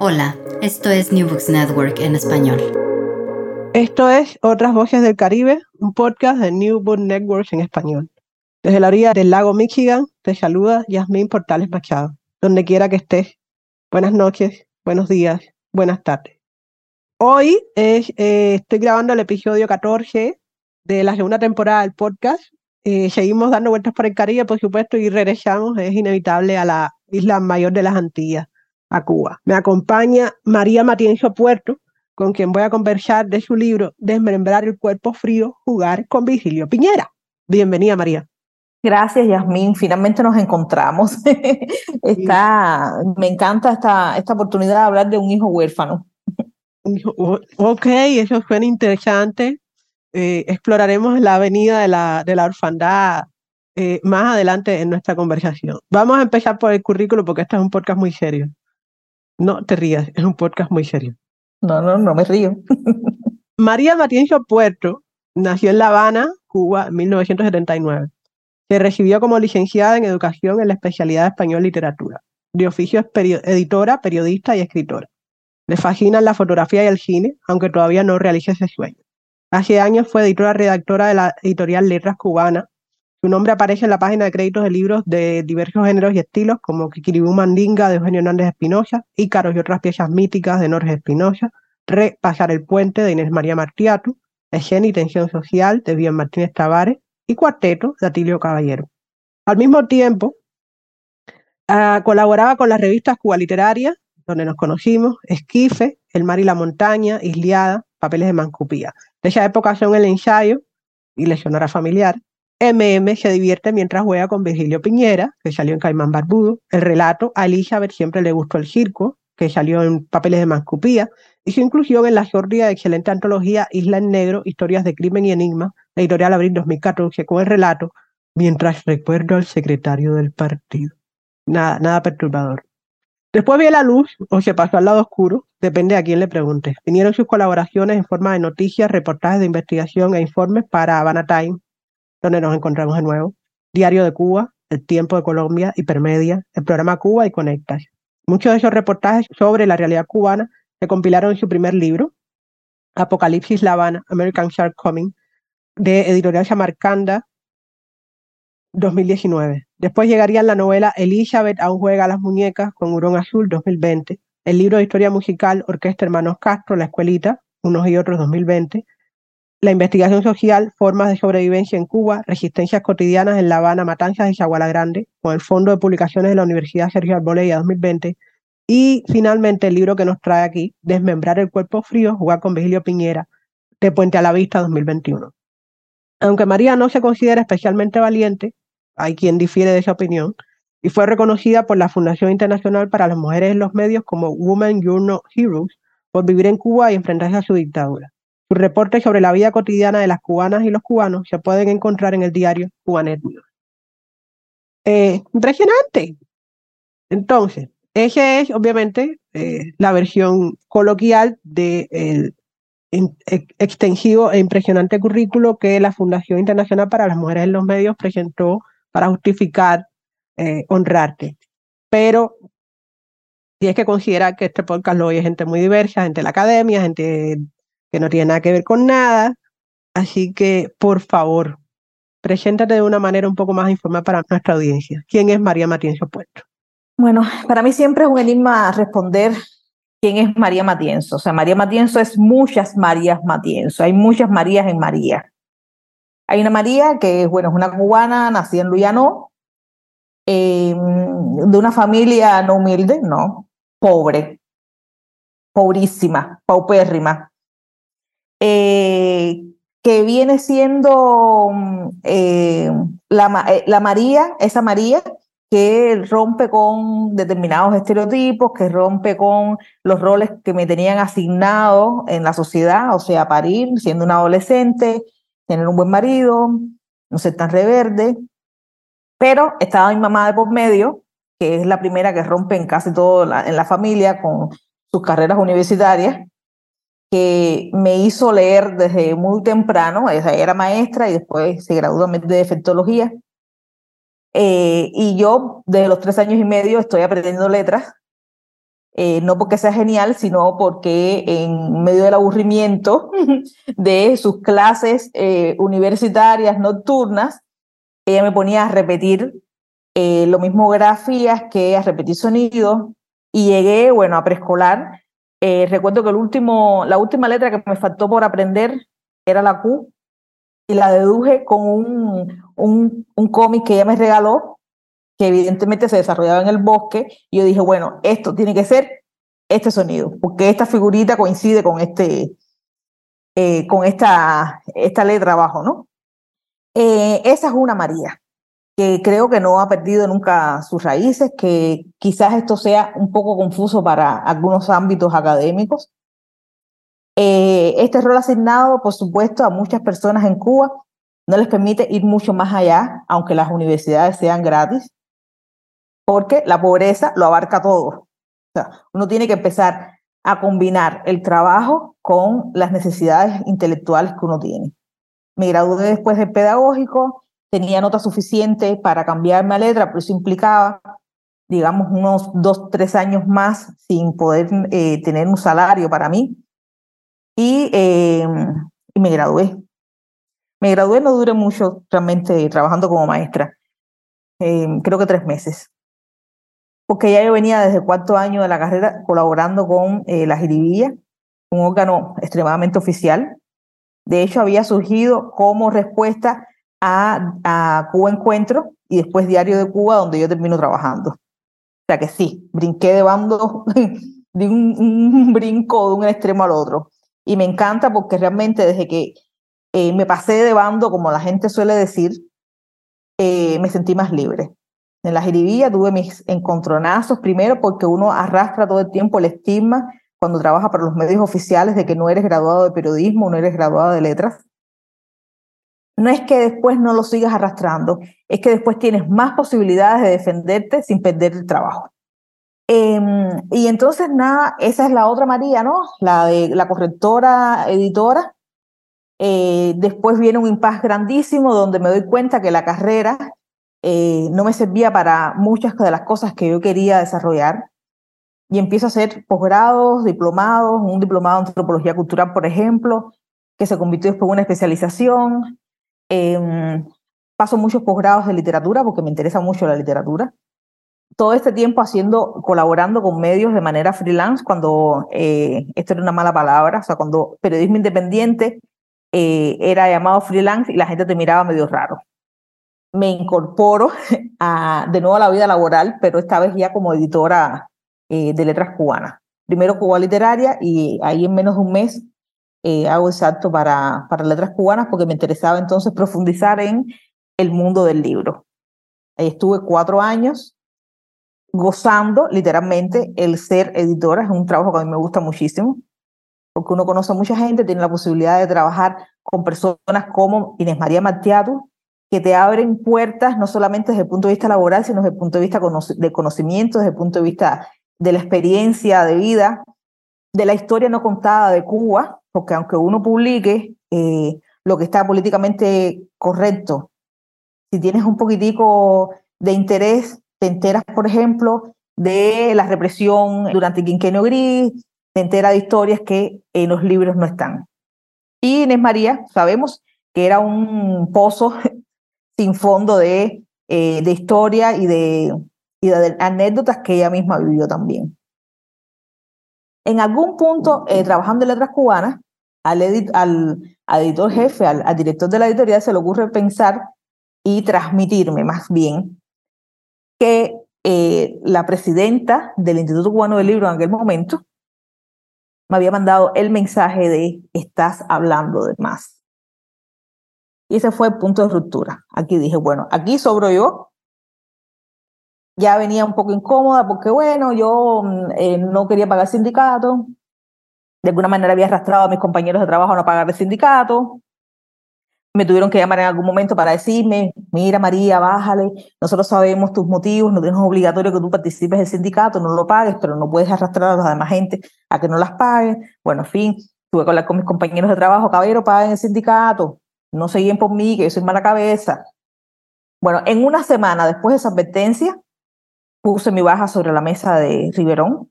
Hola, esto es New Books Network en español. Esto es Otras Voces del Caribe, un podcast de New Book Network en español. Desde la orilla del lago Michigan te saluda Yasmín Portales Machado, donde quiera que estés. Buenas noches, buenos días, buenas tardes. Hoy es, eh, estoy grabando el episodio 14 de la segunda temporada del podcast. Eh, seguimos dando vueltas por el Caribe, por supuesto, y regresamos, es inevitable, a la isla mayor de las Antillas, a Cuba. Me acompaña María Matienzo Puerto, con quien voy a conversar de su libro Desmembrar el cuerpo frío, jugar con Virgilio Piñera. Bienvenida, María. Gracias, Yasmín. Finalmente nos encontramos. Está, me encanta esta, esta oportunidad de hablar de un hijo huérfano. Ok, eso suena interesante. Eh, exploraremos la avenida de la, de la orfandad eh, más adelante en nuestra conversación. Vamos a empezar por el currículo porque este es un podcast muy serio. No te rías, es un podcast muy serio. No, no, no me río. María Matienzo Puerto nació en La Habana, Cuba, en 1979. Se recibió como licenciada en educación en la especialidad de español literatura. De oficio es editora, periodista y escritora. Le fascinan la fotografía y el cine, aunque todavía no realiza ese sueño. Hace años fue editora redactora de la editorial Letras Cubana. Su nombre aparece en la página de créditos de libros de diversos géneros y estilos, como Kikiribú Mandinga de Eugenio Hernández Espinosa, Ícaros y otras piezas míticas de Norges Espinosa, Repasar el puente de Inés María Martiatu, Escena y Tensión Social de Bien Martínez Tavares y Cuarteto de Atilio Caballero. Al mismo tiempo, uh, colaboraba con las revistas Cuba Literaria, donde nos conocimos, Esquife, El mar y la montaña, Isliada, Papeles de Mancupía. De esa época son El ensayo y Lesionora familiar. MM se divierte mientras juega con Virgilio Piñera, que salió en Caimán Barbudo. El relato a Elizabeth siempre le gustó el circo, que salió en Papeles de Mancupía. Y su inclusión en la sórdida y excelente antología Isla en Negro, Historias de Crimen y Enigma, la editorial Abril 2014, con el relato Mientras recuerdo al secretario del partido. Nada, nada perturbador. Después vio la luz o se pasó al lado oscuro, depende a quién le pregunte. Vinieron sus colaboraciones en forma de noticias, reportajes de investigación e informes para Havana Time, donde nos encontramos de nuevo, Diario de Cuba, El Tiempo de Colombia, Hipermedia, el programa Cuba y Conectas. Muchos de esos reportajes sobre la realidad cubana se compilaron en su primer libro, Apocalipsis La Habana, American Shark Coming, de Editorial Samarcanda, 2019. Después llegaría la novela Elizabeth aún juega a las muñecas con Hurón Azul 2020, el libro de historia musical Orquesta Hermanos Castro, La Escuelita, unos y otros 2020, la investigación social, formas de sobrevivencia en Cuba, resistencias cotidianas en La Habana, Matanzas y Chaguala Grande, con el Fondo de Publicaciones de la Universidad Sergio Arbolella 2020, y finalmente el libro que nos trae aquí, Desmembrar el cuerpo frío, jugar con Vigilio Piñera, de Puente a la Vista 2021. Aunque María no se considera especialmente valiente, hay quien difiere de esa opinión, y fue reconocida por la Fundación Internacional para las Mujeres en los Medios como Women Journal Heroes por vivir en Cuba y enfrentarse a su dictadura. Sus reportes sobre la vida cotidiana de las cubanas y los cubanos se pueden encontrar en el diario Cubanet. Eh, impresionante. Entonces, esa es obviamente eh, la versión coloquial del extensivo e impresionante currículo que la Fundación Internacional para las Mujeres en los Medios presentó para justificar eh, honrarte. Pero tienes que considerar que este podcast lo oye gente muy diversa, gente de la academia, gente que no tiene nada que ver con nada. Así que, por favor, preséntate de una manera un poco más informada para nuestra audiencia. ¿Quién es María Matienzo Puerto? Bueno, para mí siempre es un enigma responder quién es María Matienzo. O sea, María Matienzo es muchas Marías Matienzo, hay muchas Marías en María. Hay una María que, bueno, es una cubana nacida en Luyano, eh, de una familia no humilde, no, pobre, pobrísima, paupérrima, eh, que viene siendo eh, la, la María, esa María que rompe con determinados estereotipos, que rompe con los roles que me tenían asignados en la sociedad, o sea, parir, siendo una adolescente, tener un buen marido, no ser tan reverde. Pero estaba mi mamá de por medio, que es la primera que rompe en casi todo en la familia con sus carreras universitarias, que me hizo leer desde muy temprano, ella era maestra y después se graduó de defectología eh, y yo, desde los tres años y medio, estoy aprendiendo letras, eh, no porque sea genial, sino porque en medio del aburrimiento de sus clases eh, universitarias nocturnas, ella me ponía a repetir lo mismo grafías que a repetir sonidos, y llegué, bueno, a preescolar. Recuerdo que el último, la última letra que me faltó por aprender era la Q, y la deduje con un, un, un cómic que ella me regaló, que evidentemente se desarrollaba en el bosque, y yo dije, bueno, esto tiene que ser este sonido, porque esta figurita coincide con este, eh, con esta, esta letra abajo, ¿no? Eh, esa es una María, que creo que no ha perdido nunca sus raíces, que quizás esto sea un poco confuso para algunos ámbitos académicos, eh, este rol asignado, por supuesto, a muchas personas en Cuba no les permite ir mucho más allá, aunque las universidades sean gratis, porque la pobreza lo abarca todo. O sea, uno tiene que empezar a combinar el trabajo con las necesidades intelectuales que uno tiene. Me gradué después de pedagógico, tenía nota suficiente para cambiarme a letra, pero eso implicaba, digamos, unos dos, tres años más sin poder eh, tener un salario para mí y, eh, y me gradué. Me gradué, no duré mucho realmente trabajando como maestra, eh, creo que tres meses, porque ya yo venía desde el cuarto año de la carrera colaborando con eh, la Jiribilla, un órgano extremadamente oficial. De hecho, había surgido como respuesta a, a Cuba Encuentro y después Diario de Cuba, donde yo termino trabajando. O sea que sí, brinqué de bando, de un, brinco de un extremo al otro. Y me encanta porque realmente desde que eh, me pasé de bando, como la gente suele decir, eh, me sentí más libre. En la jiribilla tuve mis encontronazos, primero porque uno arrastra todo el tiempo el estigma cuando trabaja para los medios oficiales de que no eres graduado de periodismo, no eres graduado de letras. No es que después no lo sigas arrastrando, es que después tienes más posibilidades de defenderte sin perder el trabajo. Em, y entonces, nada, esa es la otra María, ¿no? La de la correctora editora. Eh, después viene un impasse grandísimo donde me doy cuenta que la carrera eh, no me servía para muchas de las cosas que yo quería desarrollar. Y empiezo a hacer posgrados, diplomados, un diplomado en antropología cultural, por ejemplo, que se convirtió después en una especialización. Em, paso muchos posgrados de literatura porque me interesa mucho la literatura todo este tiempo haciendo, colaborando con medios de manera freelance, cuando eh, esto era una mala palabra, o sea, cuando periodismo independiente eh, era llamado freelance y la gente te miraba medio raro. Me incorporo a, de nuevo a la vida laboral, pero esta vez ya como editora eh, de letras cubanas. Primero Cuba Literaria y ahí en menos de un mes hago exacto para, para letras cubanas porque me interesaba entonces profundizar en el mundo del libro. Ahí estuve cuatro años gozando literalmente el ser editora. Es un trabajo que a mí me gusta muchísimo, porque uno conoce a mucha gente, tiene la posibilidad de trabajar con personas como Inés María Martiatu, que te abren puertas no solamente desde el punto de vista laboral, sino desde el punto de vista de conocimiento, desde el punto de vista de la experiencia de vida, de la historia no contada de Cuba, porque aunque uno publique eh, lo que está políticamente correcto, si tienes un poquitico de interés te enteras, por ejemplo, de la represión durante el quinquenio gris, te enteras de historias que en los libros no están. Y Inés María, sabemos que era un pozo sin fondo de, eh, de historia y de, y de anécdotas que ella misma vivió también. En algún punto, eh, trabajando en letras cubanas, al, editor jefe, al, al, director de la editorial, se le ocurre pensar y transmitirme más bien que eh, la presidenta del Instituto Cubano del Libro en aquel momento me había mandado el mensaje de estás hablando de más. Y ese fue el punto de ruptura. Aquí dije, bueno, aquí sobro yo. Ya venía un poco incómoda porque, bueno, yo mm, eh, no quería pagar sindicato. De alguna manera había arrastrado a mis compañeros de trabajo a no pagar el sindicato me tuvieron que llamar en algún momento para decirme, mira María, bájale, nosotros sabemos tus motivos, no es obligatorio que tú participes del sindicato, no lo pagues, pero no puedes arrastrar a los demás gente a que no las pague. Bueno, en fin, tuve que hablar con mis compañeros de trabajo, caballero, paguen el sindicato, no se guíen por mí, que yo soy mala cabeza. Bueno, en una semana después de esa advertencia, puse mi baja sobre la mesa de Riverón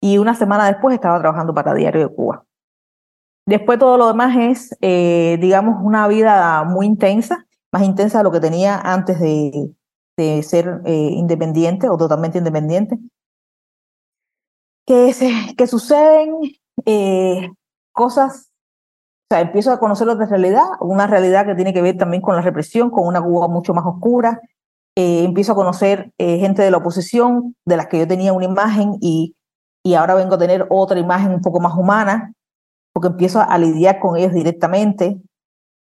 y una semana después estaba trabajando para Diario de Cuba. Después todo lo demás es, eh, digamos, una vida muy intensa, más intensa de lo que tenía antes de, de ser eh, independiente o totalmente independiente. Que, se, que suceden eh, cosas, o sea, empiezo a conocer otra realidad, una realidad que tiene que ver también con la represión, con una Cuba mucho más oscura. Empiezo a conocer gente de la oposición, de las que yo tenía una imagen y, y ahora vengo a tener otra imagen un poco más humana, porque empiezo a lidiar con ellos directamente.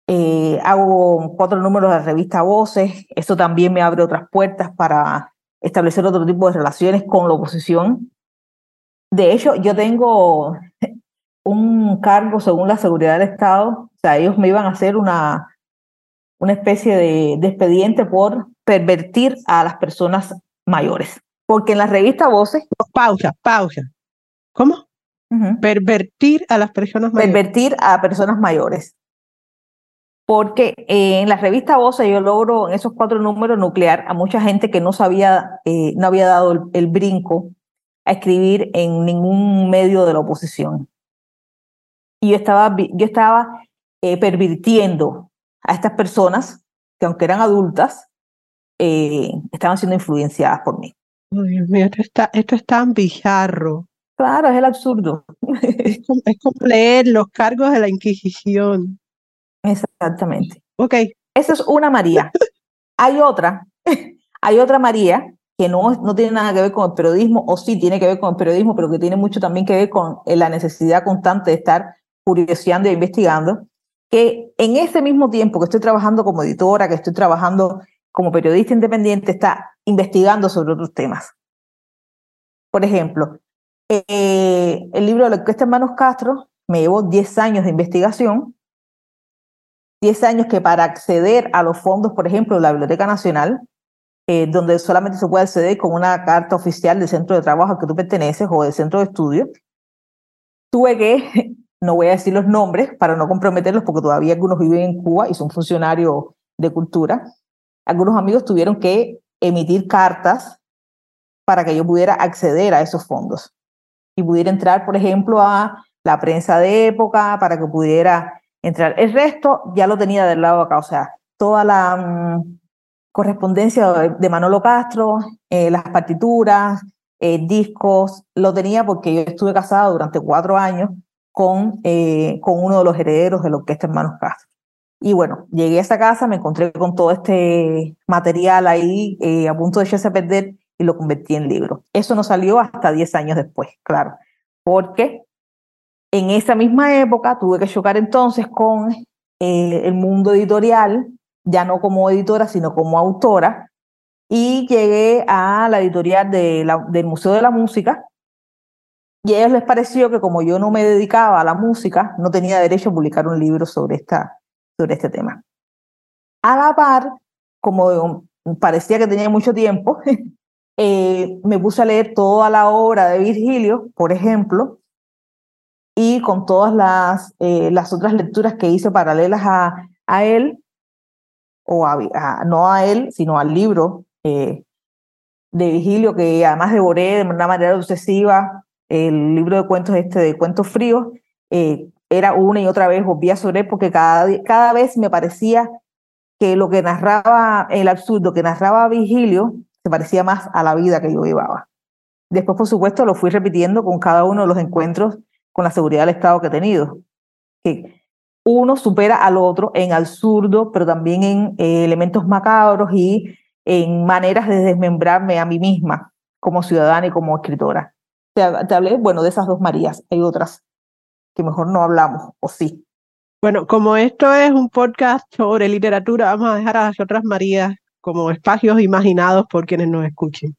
Eh, hago cuatro números de la revista Voces, eso también me abre otras puertas para establecer otro tipo de relaciones con la oposición. De hecho, yo tengo un cargo según la seguridad del Estado, o sea, ellos me iban a hacer una, una especie de, de expediente por pervertir a las personas mayores. Porque en la revista Voces... Pausa, pausa. ¿Cómo? Pervertir a las personas mayores. Pervertir a personas mayores. Porque en la revista Voce yo logro en esos cuatro números nuclear a mucha gente que no sabía, eh, no había dado el, brinco a escribir en ningún medio de la oposición. Y yo estaba, yo estaba eh, pervirtiendo a estas personas que aunque eran adultas, eh, estaban siendo influenciadas por mí. Dios mío, esto, está, esto es tan bizarro. Claro, es el absurdo. Es como, leer los cargos de la Inquisición. Exactamente. Ok. Esa es una María. Hay otra, hay otra María que no, no tiene nada que ver con el periodismo, o sí tiene que ver con el periodismo, pero que tiene mucho también que ver con eh, la necesidad constante de estar curioseando e investigando, que en ese mismo tiempo que estoy trabajando como editora, que estoy trabajando como periodista independiente, está investigando sobre otros temas. Por ejemplo, eh, el libro de la Orquesta Hermanos Castro me llevó 10 años de investigación, 10 años que para acceder a los fondos, por ejemplo, de la Biblioteca Nacional, eh, donde solamente se puede acceder con una carta oficial del centro de trabajo al que tú perteneces o del centro de estudio, tuve que, no voy a decir los nombres para no comprometerlos porque todavía algunos viven en Cuba y son funcionarios de cultura, algunos amigos tuvieron que emitir cartas para que yo pudiera acceder a esos fondos y pudiera entrar, por ejemplo, a la prensa de época para que pudiera entrar. El resto ya lo tenía del lado de acá, o sea, toda la mm, correspondencia de Manolo Castro, eh, las partituras, eh, discos, lo tenía porque yo estuve casado durante cuatro años con, eh, con uno de los herederos de la Orquesta Hermanos Castro. Y bueno, llegué a esa casa, me encontré con todo este material ahí a punto de echarse a perder y lo convertí en libro. Eso no salió hasta 10 años después, claro, porque en esa misma época tuve que chocar entonces con eh, el mundo editorial, ya no como editora, sino como autora, y llegué a la editorial de del Museo de la Música, y a ellos les pareció que como yo no me dedicaba a la música, no tenía derecho a publicar un libro sobre, esta, sobre este tema. A la par, como parecía que tenía mucho tiempo, Eh, me puse a leer toda la obra de Virgilio, por ejemplo, y con todas las, eh, las otras lecturas que hice paralelas a, a él, o a, no a él, sino al libro eh, de Virgilio, que además devoré de una manera obsesiva, el libro de cuentos este de cuentos fríos, era una y otra vez volvía sobre él porque cada, cada vez me parecía que lo que narraba, el absurdo que narraba Virgilio, se parecía más a la vida que yo llevaba. después, por supuesto, lo fui repitiendo con cada uno de los encuentros con la seguridad del Estado que he tenido. Que uno supera al otro en absurdo, pero también en eh, elementos macabros y en maneras de desmembrarme a mí misma como ciudadana y como escritora. Te, te hablé, bueno, de esas dos Marías. Hay otras que mejor no hablamos, o sí. Bueno, como esto es un podcast sobre literatura, vamos a dejar a las otras Marías como espacios imaginados por quienes nos escuchen,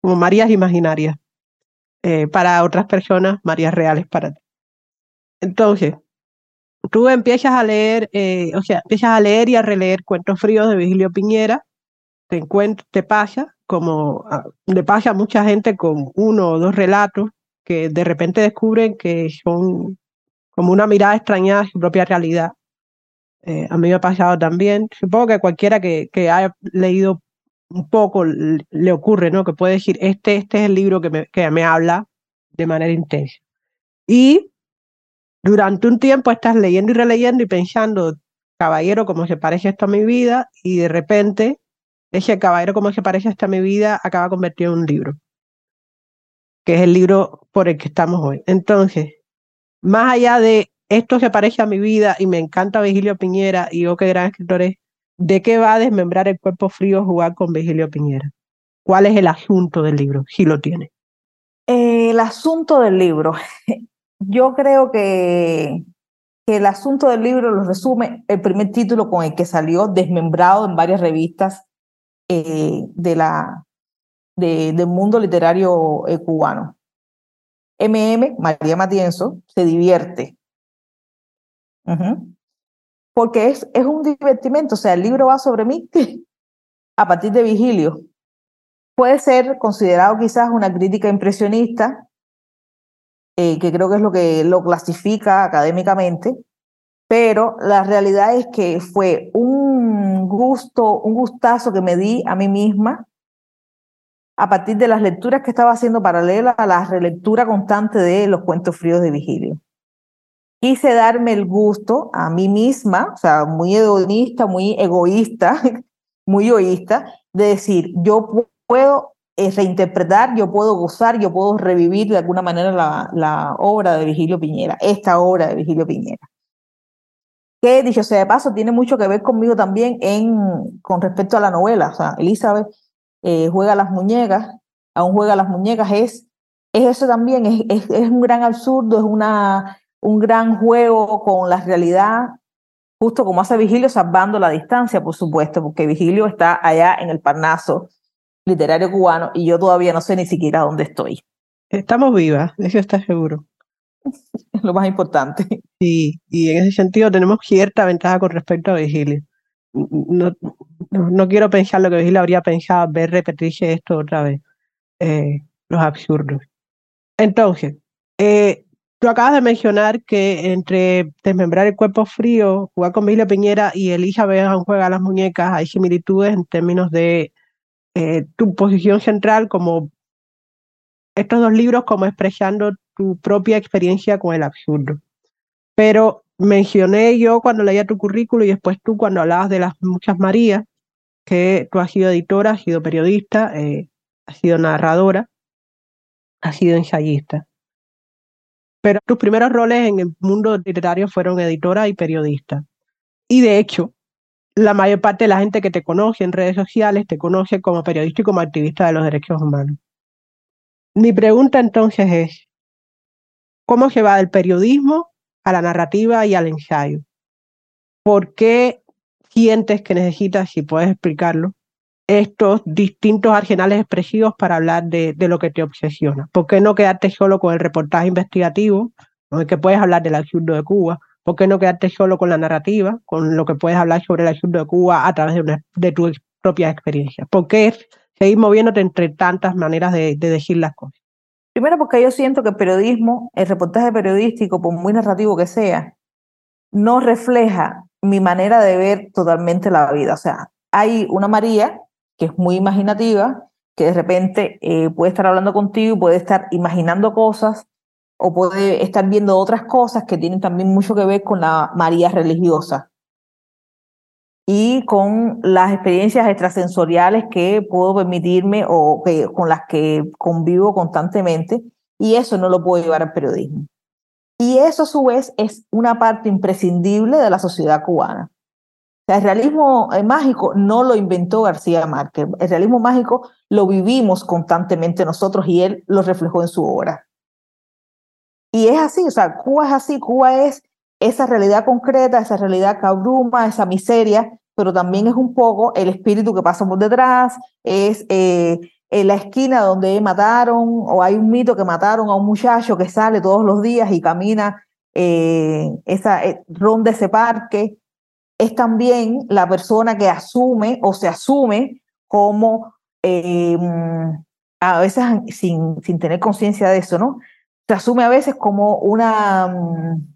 como Marías imaginarias. Eh, para otras personas, Marías reales para ti. Entonces, tú empiezas a leer, eh, o sea, empiezas a leer y a releer cuentos fríos de Vigilio Piñera, te, te pasa, como ah, le pasa a mucha gente con uno o dos relatos que de repente descubren que son como una mirada extrañada a su propia realidad. Eh, a mí me ha pasado también. Supongo que cualquiera que, que haya leído un poco le ocurre, ¿no? Que puede decir, este, este es el libro que me, que me habla de manera intensa. Y durante un tiempo estás leyendo y releyendo y pensando, caballero, cómo se parece esto a mi vida, y de repente ese caballero, cómo se parece esto a mi vida, acaba convertido en un libro, que es el libro por el que estamos hoy. Entonces, más allá de esto se parece a mi vida y me encanta Vigilio Piñera y yo qué gran escritor es, ¿de qué va a desmembrar el cuerpo frío jugar con Vigilio Piñera? ¿Cuál es el asunto del libro, si lo tiene? el asunto del libro. Yo creo que, que el asunto del libro lo resume el primer título con el que salió desmembrado en varias revistas eh, de la, de, del mundo literario eh, cubano. MM, María Matienzo, se divierte. Porque es, es un divertimento, o sea, el libro va sobre mí a partir de Vigilio. Puede ser considerado quizás una crítica impresionista, eh, que creo que es lo que lo clasifica académicamente, pero la realidad es que fue un gusto, un gustazo que me di a mí misma a partir de las lecturas que estaba haciendo paralela a la relectura constante de los cuentos fríos de Vigilio. Quise darme el gusto a mí misma, o sea, muy hedonista, muy egoísta, muy egoísta, de decir, yo puedo eh, reinterpretar, yo puedo gozar, yo puedo revivir de alguna manera la, la obra de Vigilio Piñera, esta obra de Vigilio Piñera. Que, dicho sea de paso, tiene mucho que ver conmigo también en, con respecto a la novela. O sea, Elizabeth eh, juega las muñecas, aún juega las muñecas, es, es eso también, es, es, es, un gran absurdo, es una, un gran juego con la realidad, justo como hace Vigilio, salvando la distancia, por supuesto, porque Vigilio está allá en el Parnaso literario cubano y yo todavía no sé ni siquiera dónde estoy. Estamos vivas, eso está seguro. Es lo más importante. Y en ese sentido tenemos cierta ventaja con respecto a Vigilio no, no, quiero pensar lo que Vigil habría pensado, ver repetirse esto otra vez, eh, los absurdos. Entonces, eh, tú acabas de mencionar que entre desmembrar el cuerpo frío, jugar con Vigilio Piñera y Elizabeth aún juega a las muñecas, hay similitudes en términos de eh, tu posición central como estos dos libros como expresando tu propia experiencia con el absurdo. Pero mencioné yo cuando leía tu currículo y después tú cuando hablabas de las muchas Marías, que tú has sido editora, has sido periodista, eh, has sido narradora, has sido ensayista. Pero tus primeros roles en el mundo literario fueron editora y periodista. Y de hecho, la mayor parte de la gente que te conoce en redes sociales te conoce como periodista y como activista de los derechos humanos. Mi pregunta entonces es, ¿cómo se va del periodismo a la narrativa y al ensayo. ¿Por qué sientes que necesitas, si puedes explicarlo, estos distintos arsenales expresivos para hablar de, lo que te obsesiona? ¿Por qué no quedarte solo con el reportaje investigativo, con el que puedes hablar del absurdo de Cuba? ¿Por qué no quedarte solo con la narrativa, con lo que puedes hablar sobre el absurdo de Cuba a través de, una, de tu propia experiencia? ¿Por qué seguir moviéndote entre tantas maneras de, de decir las cosas? Primero porque yo siento que el periodismo, el reportaje periodístico, por muy narrativo que sea, no refleja mi manera de ver totalmente la vida. O sea, hay una María que es muy imaginativa, que de repente eh, puede estar hablando contigo, puede estar imaginando cosas o puede estar viendo otras cosas que tienen también mucho que ver con la María religiosa. Y con las experiencias extrasensoriales que puedo permitirme o que, con las que convivo constantemente, y eso no lo puedo llevar al periodismo. Y eso a su vez es una parte imprescindible de la sociedad cubana. el realismo eh, mágico no lo inventó García Márquez, el realismo mágico lo vivimos constantemente nosotros y él lo reflejó en su obra. Y es así, o sea, Cuba es así, Cuba es esa realidad concreta, esa realidad que abruma, esa miseria, pero también es un poco el espíritu que pasa por detrás, es eh, en la esquina donde mataron, o hay un mito que mataron a un muchacho que sale todos los días y camina eh, esa, eh, ronda ese parque, es también la persona que asume o se asume como, a veces sin, sin tener conciencia de eso, ¿no? Se asume a veces como una mm,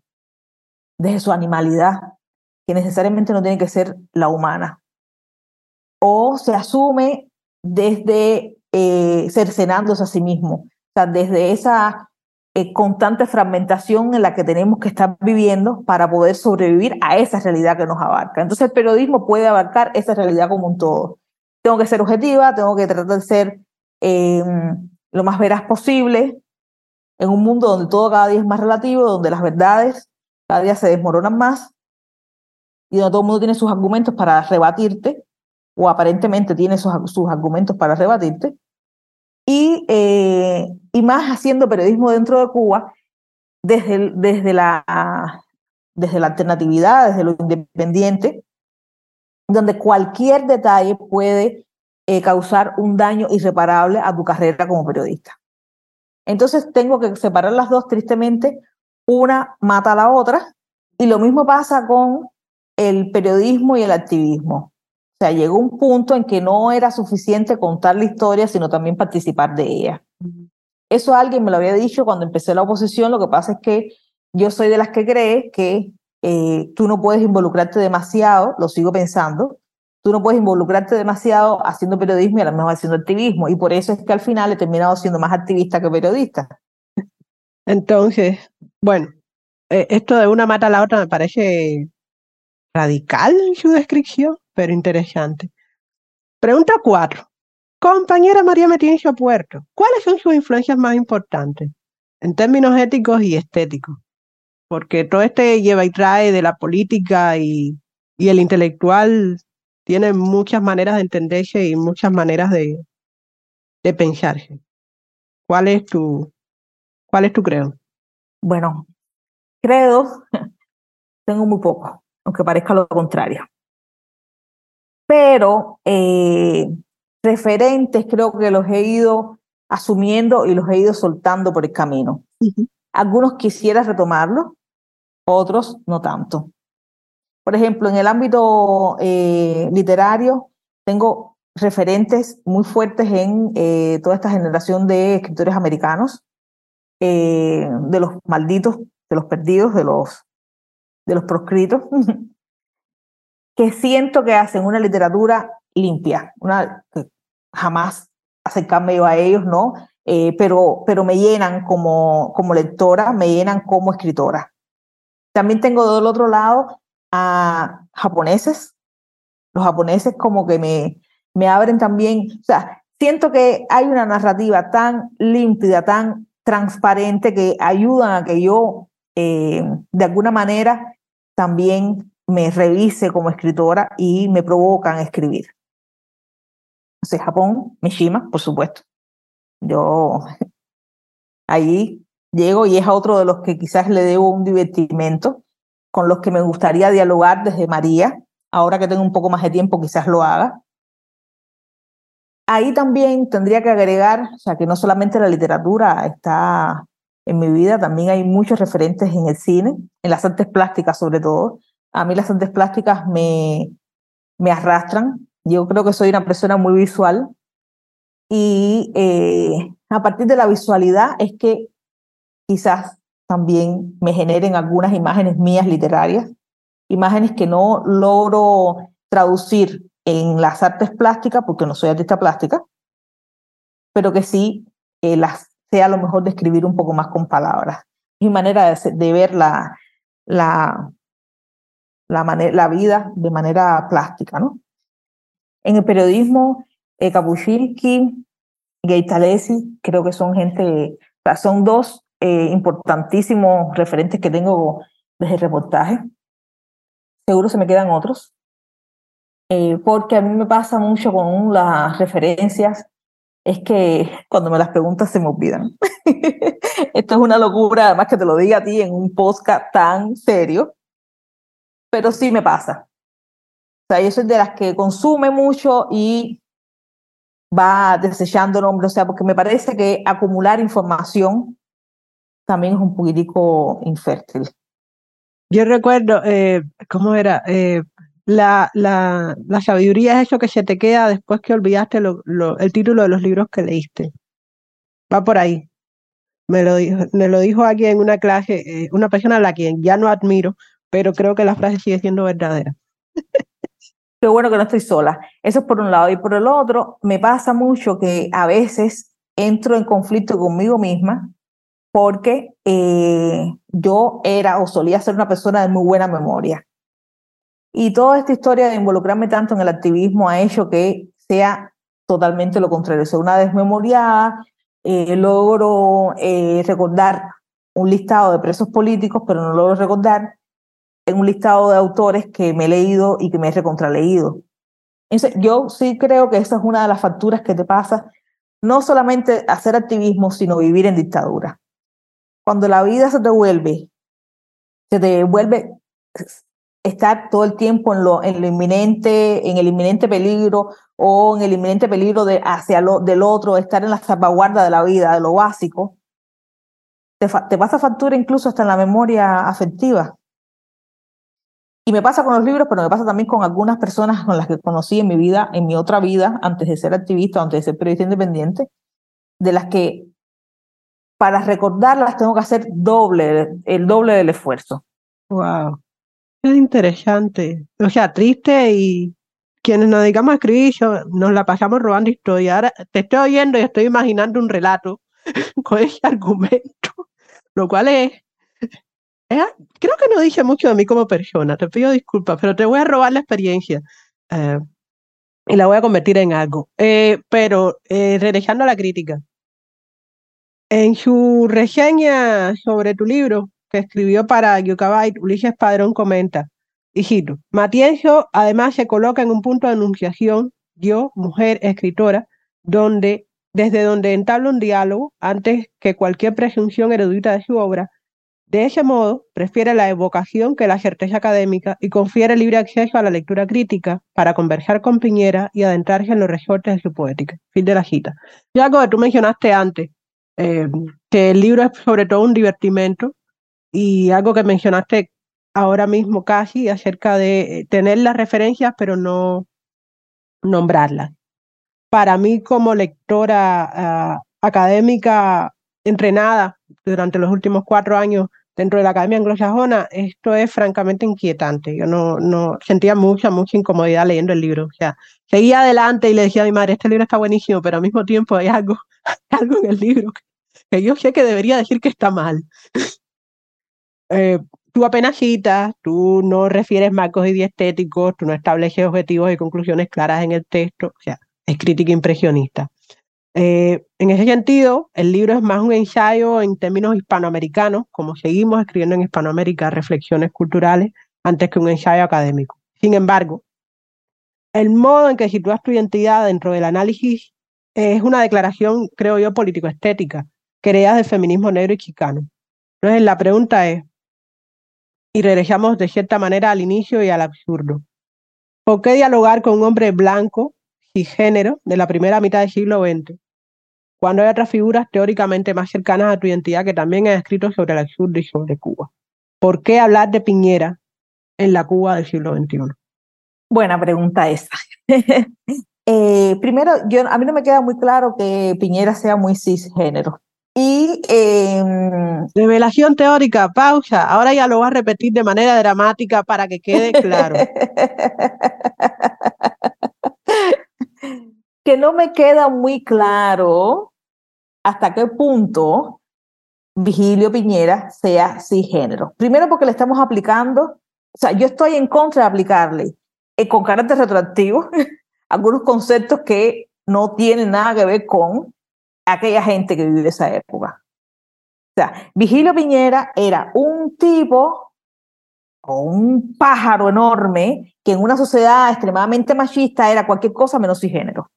desde su animalidad, que necesariamente no tiene que ser la humana. O se asume desde eh, cercenándose a sí mismo, o sea, desde esa eh, constante fragmentación en la que tenemos que estar viviendo para poder sobrevivir a esa realidad que nos abarca. Entonces el periodismo puede abarcar esa realidad como un todo. Tengo que ser objetiva, tengo que tratar de ser eh, lo más veraz posible en un mundo donde todo cada día es más relativo, donde las verdades cada día se desmoronan más y donde todo el mundo tiene sus argumentos para rebatirte, o aparentemente tiene sus, sus argumentos para rebatirte, y, eh, y más haciendo periodismo dentro de Cuba desde, desde, la, desde la alternatividad, desde lo independiente, donde cualquier detalle puede eh, causar un daño irreparable a tu carrera como periodista. Entonces tengo que separar las dos tristemente una mata a la otra. Y lo mismo pasa con el periodismo y el activismo. O sea, llegó un punto en que no era suficiente contar la historia, sino también participar de ella. Eso alguien me lo había dicho cuando empecé la oposición. Lo que pasa es que yo soy de las que cree que eh, tú no puedes involucrarte demasiado, lo sigo pensando, tú no puedes involucrarte demasiado haciendo periodismo y a lo mejor haciendo activismo. Y por eso es que al final he terminado siendo más activista que periodista. Entonces, bueno, eh, esto de una mata a la otra me parece radical en su descripción, pero interesante. Pregunta cuatro. Compañera María Metiencio Puerto, ¿cuáles son sus influencias más importantes en términos éticos y estéticos? Porque todo este lleva y trae de la política y, el intelectual tiene muchas maneras de entenderse y muchas maneras de, de pensarse. ¿Cuál es tu, cuál es tu credo? Bueno, credo tengo muy poco, aunque parezca lo contrario. Pero eh, referentes creo que los he ido asumiendo y los he ido soltando por el camino. Algunos quisiera retomarlos, otros no tanto. Por ejemplo, en el ámbito eh, literario tengo referentes muy fuertes en eh, toda esta generación de escritores americanos, de los malditos de los perdidos, de los, de los proscritos, que siento que hacen una literatura limpia, una jamás acercarme yo a ellos, ¿no? Eh, pero, pero me llenan como, como lectora, me llenan como escritora. También tengo del otro lado a japoneses, los japoneses como que me, me abren también, o sea, siento que hay una narrativa tan límpida, tan transparente que ayudan a que yo eh, de alguna manera también me revise como escritora y me provocan escribir. O Japón, Mishima, por supuesto. Yo ahí llego y es a otro de los que quizás le debo un divertimento, con los que me gustaría dialogar desde María. Ahora que tengo un poco más de tiempo, quizás lo haga. Ahí también tendría que agregar, o sea, que no solamente la literatura está en mi vida. También hay muchos referentes en el cine, en las artes plásticas sobre todo. A mí las artes plásticas me, me arrastran. Yo creo que soy una persona muy visual y eh, a partir de la visualidad es que quizás también me generen algunas imágenes mías literarias, imágenes que no logro traducir en las artes plásticas, porque no soy artista plástica, pero que sí eh, las sea lo mejor describir un poco más con palabras. Mi manera de, ver la, la, la, la vida de manera plástica. ¿no? En el periodismo, eh, Kapuscinski, Gaitalesi, creo que son gente, son dos eh, importantísimos referentes que tengo desde el reportaje. Seguro se me quedan otros, eh, porque a mí me pasa mucho con las referencias, es que cuando me las preguntas se me olvidan. Esto es una locura, además que te lo diga a ti en un podcast tan serio, pero sí me pasa. O sea, yo soy de las que consume mucho y va desechando nombres, o sea, porque me parece que acumular información también es un poquitico infértil. Yo recuerdo, eh, ¿cómo era? Eh, la, la, la, sabiduría es eso que se te queda después que olvidaste el título de los libros que leíste. Va por ahí. Me lo dijo, me lo dijo aquí en una clase, eh, una persona a la quien ya no admiro, pero creo que la frase sigue siendo verdadera. Qué bueno que no estoy sola. Eso es por un lado. Y por el otro, me pasa mucho que a veces entro en conflicto conmigo misma porque eh, yo era o solía ser una persona de muy buena memoria. Y toda esta historia de involucrarme tanto en el activismo ha hecho que sea totalmente lo contrario. Soy una desmemoriada, eh, logro eh, recordar un listado de presos políticos, pero no logro recordar en un listado de autores que me he leído y que me he recontraleído. Entonces, yo sí creo que esa es una de las facturas que te pasa, no solamente hacer activismo, sino vivir en dictadura. Cuando la vida se te vuelve, se te vuelve estar todo el tiempo en lo, en lo inminente, en el inminente peligro o en el inminente peligro de, hacia lo, del otro, estar en la salvaguarda de la vida, de lo básico, te, te pasa factura incluso hasta en la memoria afectiva. Y me pasa con los libros, pero me pasa también con algunas personas con las que conocí en mi vida, en mi otra vida, antes de ser activista, antes de ser periodista independiente, de las que para recordarlas tengo que hacer doble, el doble del esfuerzo. Wow. Es interesante. O sea, triste y quienes nos dedicamos a escribir nos la pasamos robando historia. Ahora te estoy oyendo y estoy imaginando un relato con ese argumento, lo cual es creo que no dije mucho de mí como persona, te pido disculpas, pero te voy a robar la experiencia eh, y la voy a convertir en algo. Eh, pero eh, regresando a la crítica, en su reseña sobre tu libro que escribió para Yucabait, Ulises Padrón comenta, hijito, Matienzo además se coloca en un punto de anunciación, yo, mujer, escritora, donde desde donde entabla un diálogo antes que cualquier presunción erudita de su obra, de ese modo, prefiere la evocación que la certeza académica y confiere libre acceso a la lectura crítica para conversar con Piñera y adentrarse en los resortes de su poética. Fin de la cita. Y algo que tú mencionaste antes, eh, que el libro es sobre todo un divertimento y algo que mencionaste ahora mismo casi acerca de tener las referencias pero no nombrarlas. Para mí como lectora ah, académica entrenada durante los últimos cuatro años dentro de la Academia Anglosajona, esto es francamente inquietante. Yo no, no sentía mucha, mucha incomodidad leyendo el libro. O sea, seguía adelante y le decía a mi madre, este libro está buenísimo, pero al mismo tiempo hay algo, algo en el libro que, yo sé que debería decir que está mal. Eh, tú apenas citas, tú no refieres marcos estéticos, tú no estableces objetivos y conclusiones claras en el texto. O sea, es crítica impresionista. Eh, en ese sentido, el libro es más un ensayo en términos hispanoamericanos, como seguimos escribiendo en Hispanoamérica reflexiones culturales, antes que un ensayo académico. Sin embargo, el modo en que sitúas tu identidad dentro del análisis es una declaración, creo yo, político-estética, creada del feminismo negro y chicano. Entonces, la pregunta es, y regresamos de cierta manera al inicio y al absurdo, ¿por qué dialogar con un hombre blanco, cisgénero, de la primera mitad del siglo XX, cuando hay otras figuras teóricamente más cercanas a tu identidad que también han escrito sobre el absurdo y sobre Cuba. ¿Por qué hablar de Piñera en la Cuba del siglo XXI? Buena pregunta esa. eh, primero, yo, a mí no me queda muy claro que Piñera sea muy cisgénero. Y eh, revelación teórica, pausa. Ahora ya lo voy a repetir de manera dramática para que quede claro. que no me queda muy claro hasta qué punto Vigilio Piñera sea cisgénero. Primero porque le estamos aplicando o sea, yo estoy en contra de aplicarle eh, con carácter retroactivo algunos conceptos que no tienen nada que ver con aquella gente que vivió esa época. O sea, Vigilio Piñera era un tipo o un pájaro enorme que en una sociedad extremadamente machista era cualquier cosa menos género.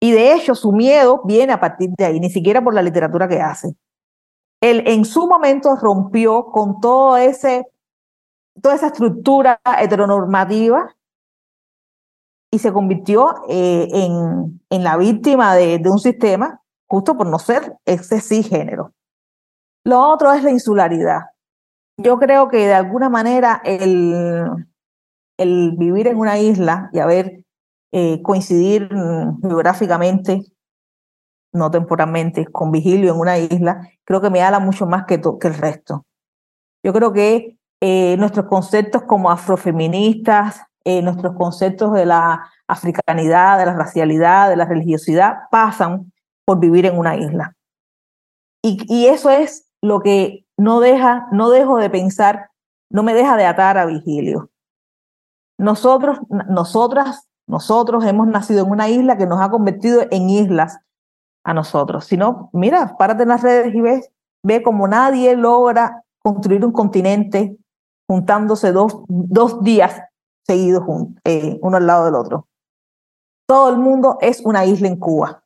Y de hecho su miedo viene a partir de ahí, ni siquiera por la literatura que hace. Él en su momento rompió con todo ese, toda esa estructura heteronormativa y se convirtió eh, en, en, la víctima de, un sistema justo por no ser ese sí género. Lo otro es la insularidad. Yo creo que de alguna manera el, el vivir en una isla y haber eh, coincidir geográficamente, no temporalmente, con Vigilio en una isla, creo que me habla mucho más que, que el resto. Yo creo que eh, nuestros conceptos como afrofeministas, eh, nuestros conceptos de la africanidad, de la racialidad, de la religiosidad, pasan por vivir en una isla. Y, y eso es lo que no deja, no dejo de pensar, no me deja de atar a Vigilio. Nosotros, nosotras, nosotros hemos nacido en una isla que nos ha convertido en islas a nosotros. Si no, mira, párate en las redes y ves, ve como nadie logra construir un continente juntándose dos, dos días seguidos eh, uno al lado del otro. Todo el mundo es una isla en Cuba.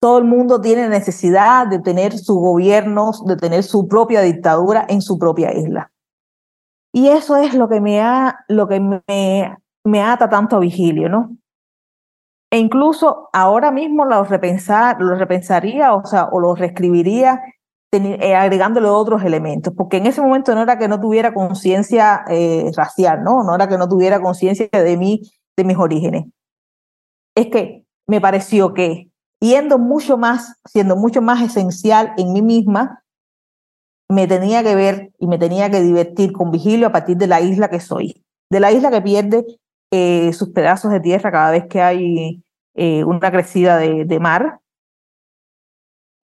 Todo el mundo tiene necesidad de tener su gobierno, de tener su propia dictadura en su propia isla. Y eso es lo que me, ha, lo que me, me ata tanto a Vigilio, ¿no? E incluso ahora mismo lo, repensar, lo repensaría, o sea, o lo reescribiría agregándole otros elementos, porque en ese momento no era que no tuviera conciencia eh, racial, ¿no? No era que no tuviera conciencia de mí, de mis orígenes. Es que me pareció que yendo mucho más, siendo mucho más esencial en mí misma, me tenía que ver y me tenía que divertir con Vigilio a partir de la isla que soy, de la isla que pierde eh, sus pedazos de tierra cada vez que hay una crecida de mar,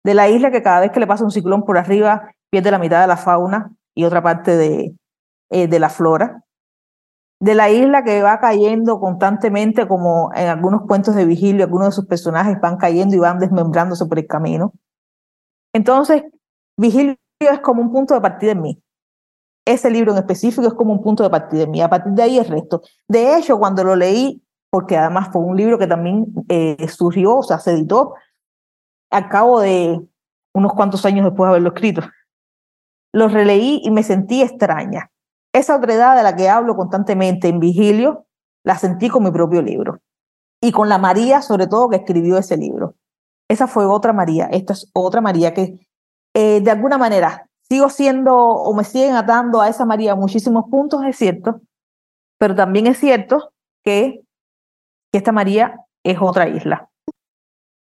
de la isla que cada vez que le pasa un ciclón por arriba pierde la mitad de la fauna y otra parte de, eh, de la flora. De la isla que va cayendo constantemente, como en algunos cuentos de Vigilio, algunos de sus personajes van cayendo y van desmembrándose por el camino. Entonces, Vigilio es como un punto de partida en mí. Ese libro en específico es como un punto de partida en mí. A partir de ahí el resto. De hecho, cuando lo leí, porque además fue un libro que también eh, surgió, o sea, se editó al cabo de unos cuantos años después de haberlo escrito. Lo releí y me sentí extraña. Esa otredad de la que hablo constantemente en Vigilio, la sentí con mi propio libro. Y con la María, sobre todo, que escribió ese libro. Esa fue otra María. Esta es otra María que, eh, de alguna manera, sigo siendo o me siguen atando a esa María muchísimos puntos, es cierto, pero también es cierto que esta María es otra isla.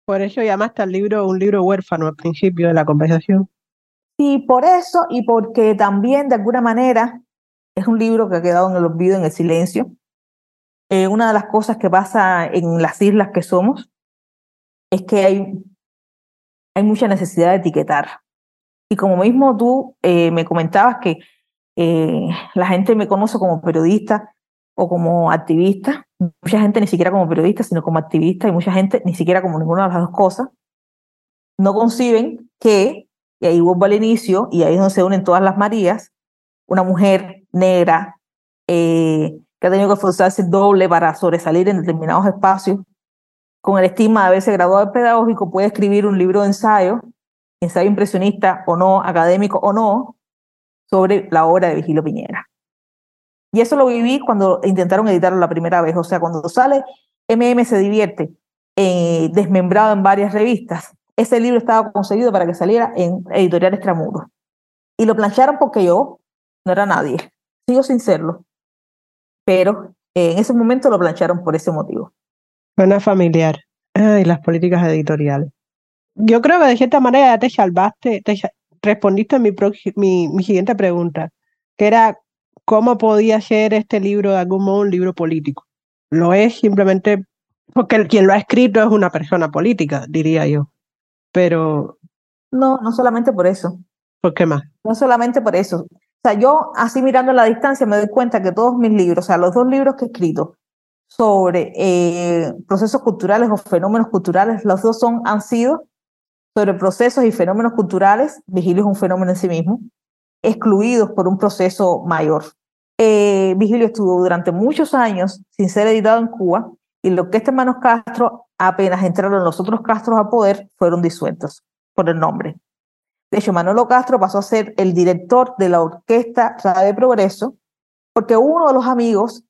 Por eso llamaste al libro un libro huérfano al principio de la conversación. Sí, por eso y porque también de alguna manera es un libro que ha quedado en el olvido, en el silencio. Eh, una de las cosas que pasa en las islas que somos es que hay, hay mucha necesidad de etiquetar. Y como mismo tú eh, me comentabas que eh, la gente me conoce como periodista o como activista, mucha gente ni siquiera como periodista, sino como activista, y mucha gente ni siquiera como ninguna de las dos cosas, no conciben que, y ahí vuelvo al inicio, y ahí es donde se unen todas las Marías, una mujer negra eh, que ha tenido que esforzarse doble para sobresalir en determinados espacios, con el estigma de haberse graduado de pedagógico, puede escribir un libro de ensayo, ensayo impresionista o no, académico o no, sobre la obra de Vigilio Piñera. Y eso lo viví cuando intentaron editarlo la primera vez. O sea, cuando sale MM se divierte, eh, desmembrado en varias revistas, ese libro estaba conseguido para que saliera en Editorial Extramuros. Y lo plancharon porque yo no era nadie. Sigo sin serlo. Pero eh, en ese momento lo plancharon por ese motivo. Buena familiar. y las políticas editoriales. Yo creo que de cierta manera ya te salvaste, te respondiste a mi siguiente pregunta, que era cómo podía ser este libro de algún modo un libro político. Lo es simplemente porque quien lo ha escrito es una persona política, diría yo. Pero... No, no solamente por eso. ¿Por qué más? No solamente por eso, O sea, yo así mirando a la distancia me doy cuenta que todos mis libros, o sea, los dos libros que he escrito sobre eh, procesos culturales o fenómenos culturales, los dos son, han sido sobre procesos y fenómenos culturales, Vigilio es un fenómeno en sí mismo, excluidos por un proceso mayor. Eh, Vigilio estuvo durante muchos años sin ser editado en Cuba y lo que este hermanos Castro, apenas entraron los otros Castros a poder, fueron disueltos por el nombre. De hecho, Manolo Castro pasó a ser el director de la orquesta Radio Progreso porque uno de los amigos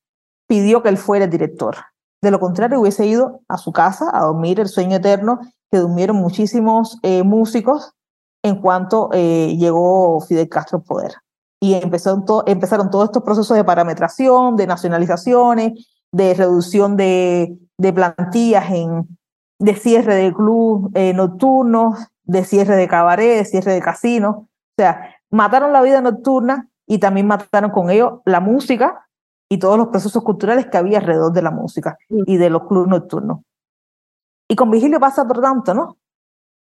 pidió que él fuera el director. De lo contrario, hubiese ido a su casa a dormir el sueño eterno que durmieron muchísimos eh, músicos en cuanto eh, llegó Fidel Castro al poder. Y empezaron, empezaron todos estos procesos de parametración, de nacionalizaciones, de reducción de, de plantillas, en, de cierre de club eh, nocturnos, de cierre de cabaret, de cierre de casinos. O sea, mataron la vida nocturna y también mataron con ello la música y todos los procesos culturales que había alrededor de la música y de los clubes nocturnos. Y con Vigilio pasa por tanto, ¿no? O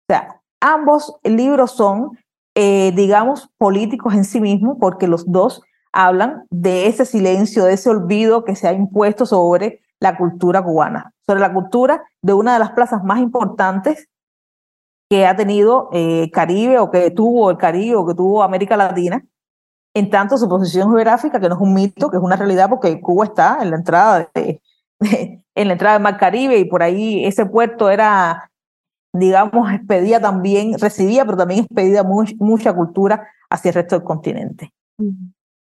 sea, ambos libros son, eh, digamos, políticos en sí mismos, porque los dos hablan de ese silencio, de ese olvido que se ha impuesto sobre la cultura cubana, sobre la cultura de una de las plazas más importantes que ha tenido eh, Caribe o que tuvo el Caribe o que tuvo América Latina, en tanto su posición geográfica, que no es un mito, que es una realidad porque Cuba está en la entrada de, en la entrada del Mar Caribe y por ahí ese puerto era, digamos, expedía también, recibía, pero también expedía mucha cultura hacia el resto del continente.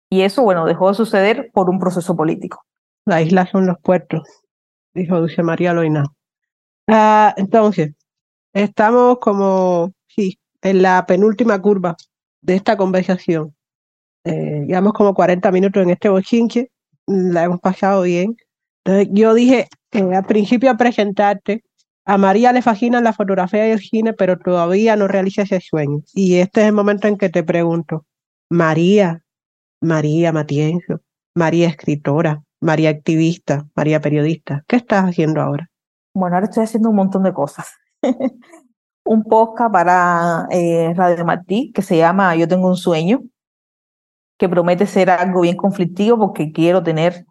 Y eso, bueno, dejó de suceder por un proceso político. La isla son los puertos, dijo Dulce María Loina. Ah, entonces, Estamos como, sí, en la penúltima curva de esta conversación. Eh, llevamos como 40 minutos en este bochinche, la hemos pasado bien. Entonces, yo dije eh, al principio a presentarte, a María le fascina la fotografía y el cine, pero todavía no realiza ese sueño. Y este es el momento en que te pregunto, María, María Matienzo, María escritora, María activista, María periodista, ¿qué estás haciendo ahora? Bueno, ahora estoy haciendo un montón de cosas. un podcast para eh, Radio Martí que se llama Yo tengo un sueño, que promete ser algo bien conflictivo porque quiero tener,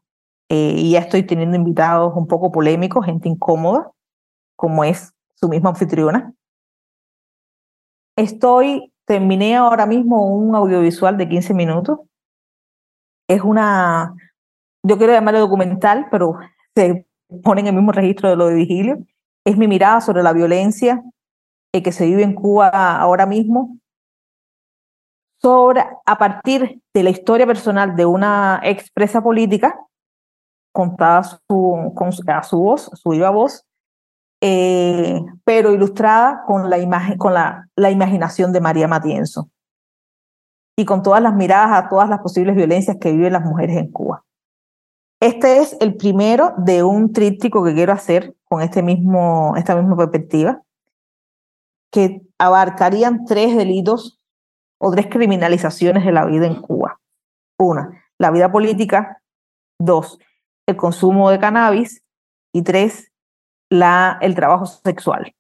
eh, y ya estoy teniendo invitados un poco polémicos, gente incómoda, como es su misma anfitriona. Estoy, terminé ahora mismo un audiovisual de 15 minutos. Es una, yo quiero llamarlo documental, pero se pone en el mismo registro de lo de Vigilio es mi mirada sobre la violencia eh, que se vive en Cuba ahora mismo, sobre, a partir de la historia personal de una expresa política, contada con, a su voz, su viva voz, eh, pero ilustrada con, la, imagen, con la, la imaginación de María Matienzo y con todas las miradas a todas las posibles violencias que viven las mujeres en Cuba. Este es el primero de un tríptico que quiero hacer con este mismo, esta misma perspectiva, que abarcarían tres delitos o tres criminalizaciones de la vida en Cuba. Una, la vida política. Dos, el consumo de cannabis. Y tres, la, el trabajo sexual.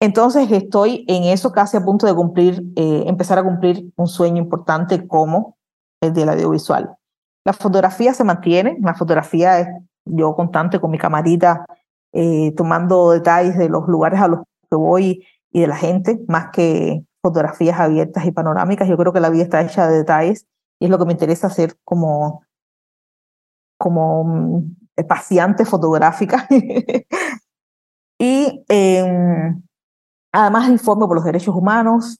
Entonces estoy en eso casi a punto de cumplir, eh, empezar a cumplir un sueño importante como el del audiovisual. La fotografía se mantiene, la fotografía es yo constante con mi camarita, eh, tomando detalles de los lugares a los que voy y de la gente, más que fotografías abiertas y panorámicas. Yo creo que la vida está hecha de detalles y es lo que me interesa hacer como, como mm, paciente fotográfica. y em, además informo por los derechos humanos,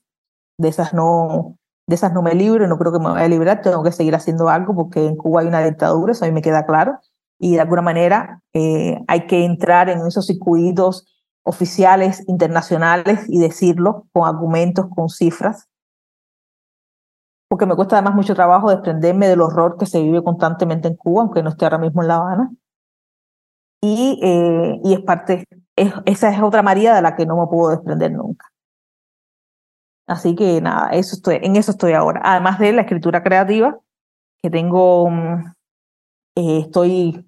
de esas no, de esas no me libro, no creo que me vaya a librar, tengo que seguir haciendo algo porque en Cuba hay una dictadura, eso a mí me queda claro, y de alguna manera eh, hay que entrar en esos circuitos oficiales internacionales y decirlo con argumentos, con cifras, porque me cuesta además mucho trabajo desprenderme del horror que se vive constantemente en Cuba, aunque no esté ahora mismo en La Habana. Y, eh, y es parte, esa es otra María de la que no me puedo desprender nunca. Así que nada, eso estoy, en eso estoy ahora. Además de la escritura creativa, que tengo, mm, eh, estoy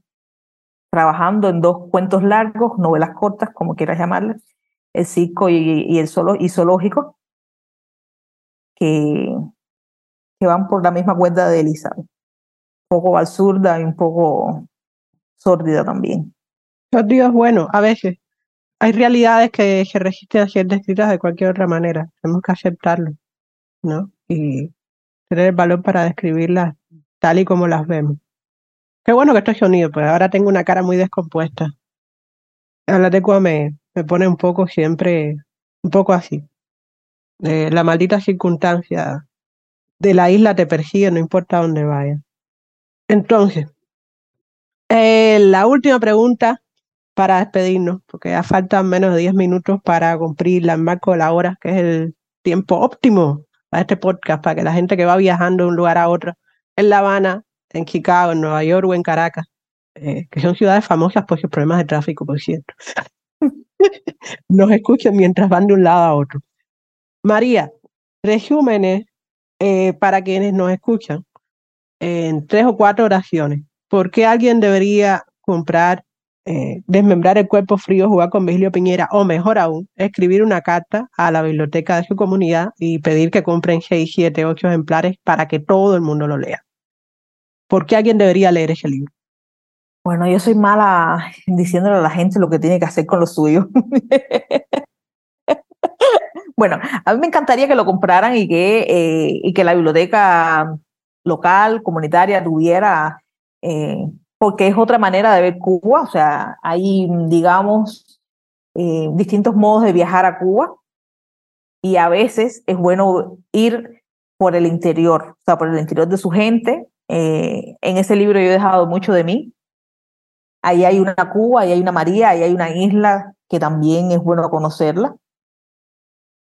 trabajando en dos cuentos largos, novelas cortas, como quieras llamarlas, el circo y, el solo, y zoológico, que, que van por la misma cuenta de Elisa. Un poco absurda y un poco sórdida también. Dios, bueno, a veces hay realidades que se resisten a ser descritas de cualquier otra manera. Tenemos que aceptarlo, ¿no? Y tener el valor para describirlas tal y como las vemos. Qué bueno que estoy unido, pues ahora tengo una cara muy descompuesta. Hablar de Cuba me, me pone un poco siempre, un poco así. Eh, la maldita circunstancia de la isla te persigue, no importa dónde vayas. Entonces, eh, la última pregunta para despedirnos, porque ya faltan menos de 10 minutos para cumplir el marco de la hora, que es el tiempo óptimo para este podcast, para que la gente que va viajando de un lugar a otro, en La Habana, en Chicago, en Nueva York o en Caracas, eh, que son ciudades famosas por sus problemas de tráfico, por cierto, nos escuchen mientras van de un lado a otro. María, resúmenes eh, para quienes nos escuchan en tres o cuatro oraciones. ¿Por qué alguien debería comprar eh, desmembrar el cuerpo frío, jugar con Vigilio Piñera, o mejor aún, escribir una carta a la biblioteca de su comunidad y pedir que compren 6, 7, 8 ejemplares para que todo el mundo lo lea. ¿Por qué alguien debería leer ese libro? Bueno, yo soy mala diciéndole a la gente lo que tiene que hacer con lo suyo. bueno, a mí me encantaría que lo compraran y que, eh, y que la biblioteca local, comunitaria, tuviera eh, porque es otra manera de ver Cuba, o sea, hay, digamos, eh, distintos modos de viajar a Cuba y a veces es bueno ir por el interior, o sea, por el interior de su gente. Eh, en ese libro yo he dejado mucho de mí. Ahí hay una Cuba, ahí hay una María, ahí hay una isla que también es bueno conocerla.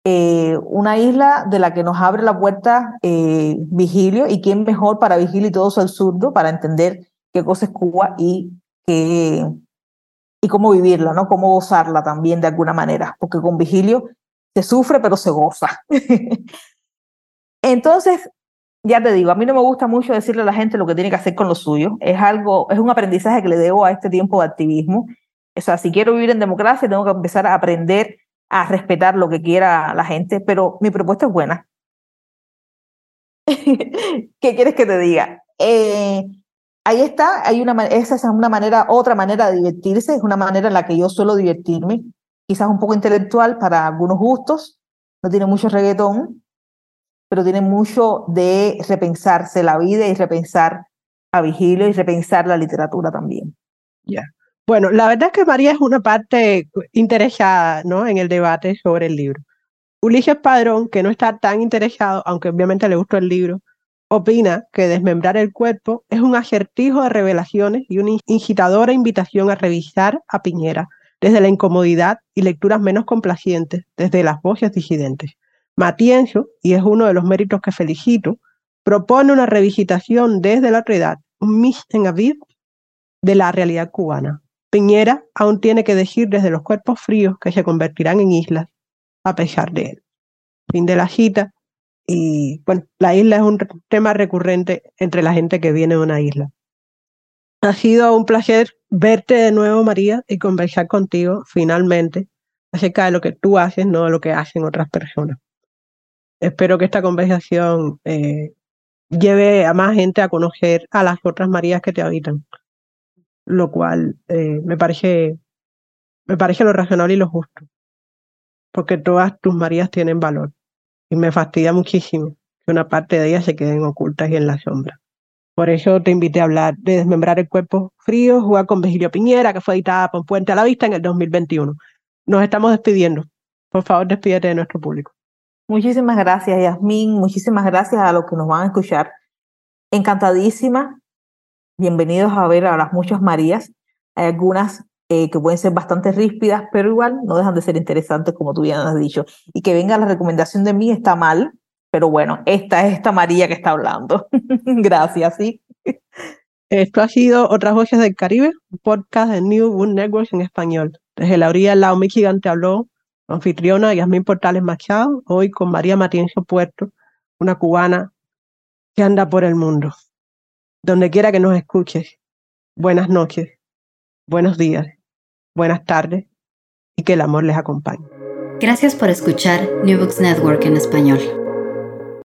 Eh, una isla de la que nos abre la puerta Vigilio, y quién mejor para Vigilio y todo el surdo para entender qué cosa Cuba y, qué, y cómo vivirla, ¿no? Cómo gozarla también de alguna manera, porque con Vigilio se sufre pero se goza. Entonces, ya te digo, a mí no me gusta mucho decirle a la gente lo que tiene que hacer con lo suyo. Es algo, es un aprendizaje que le debo a este tiempo de activismo. O sea, si quiero vivir en democracia, tengo que empezar a aprender a respetar lo que quiera la gente, pero mi propuesta es buena. ¿Qué quieres que te diga? Eh, ahí está, hay una, esa es una manera, otra manera de divertirse, es una manera en la que yo suelo divertirme, quizás un poco intelectual para algunos gustos, no tiene mucho reggaetón, pero tiene mucho de repensarse la vida y repensar a Vigilio y repensar la literatura también. Ya. Bueno, la verdad es que María es una parte interesada ¿no? en el debate sobre el libro. Ulises Padrón, que no está tan interesado, aunque obviamente le gustó el libro, opina que desmembrar el cuerpo es un acertijo de revelaciones y una incitadora invitación a revisar a Piñera desde la incomodidad y lecturas menos complacientes, desde las voces disidentes. Matienzo, y es uno de los méritos que felicito, propone una revisitación desde la realidad, un mis en avid de la realidad cubana. Piñera aún tiene que decir desde los cuerpos fríos que se convertirán en islas a pesar de él. Fin de la cita. Y bueno, la isla es un tema recurrente entre la gente que viene de una isla. Ha sido un placer verte de nuevo, María, y conversar contigo finalmente acerca de lo que tú haces, no de lo que hacen otras personas. Espero que esta conversación eh, lleve a más gente a conocer a las otras Marías que te habitan, lo cual eh, me parece me parece lo razonable y lo justo, porque todas tus Marías tienen valor y me fastidia muchísimo que una parte de ellas se queden ocultas y en la sombra. Por eso te invité a hablar de Desmembrar el Cuerpo Frío, jugar con Vigilio Piñera, que fue editada por Puente a la Vista en el 2021. Nos estamos despidiendo. Por favor, despídete de nuestro público. Muchísimas gracias, Yasmín. Muchísimas gracias a los que nos van a escuchar. Encantadísima. Bienvenidos a ver a las muchas Marías. Hay algunas eh, que pueden ser bastante ríspidas, pero igual no dejan de ser interesantes, como tú ya has dicho. Y que venga la recomendación de mí está mal, pero bueno, esta es esta María que está hablando. Gracias, sí. Esto ha sido Otras Voces del Caribe, podcast de New Book Network en español. Desde la orilla del lado Michigan te habló anfitriona Yasmín Portales Machado, hoy con María Matienzo Puerto, una cubana que anda por el mundo. Donde quiera que nos escuches, buenas noches, buenos días buenas tardes y que el amor les acompañe. Gracias por escuchar New Books Network en español.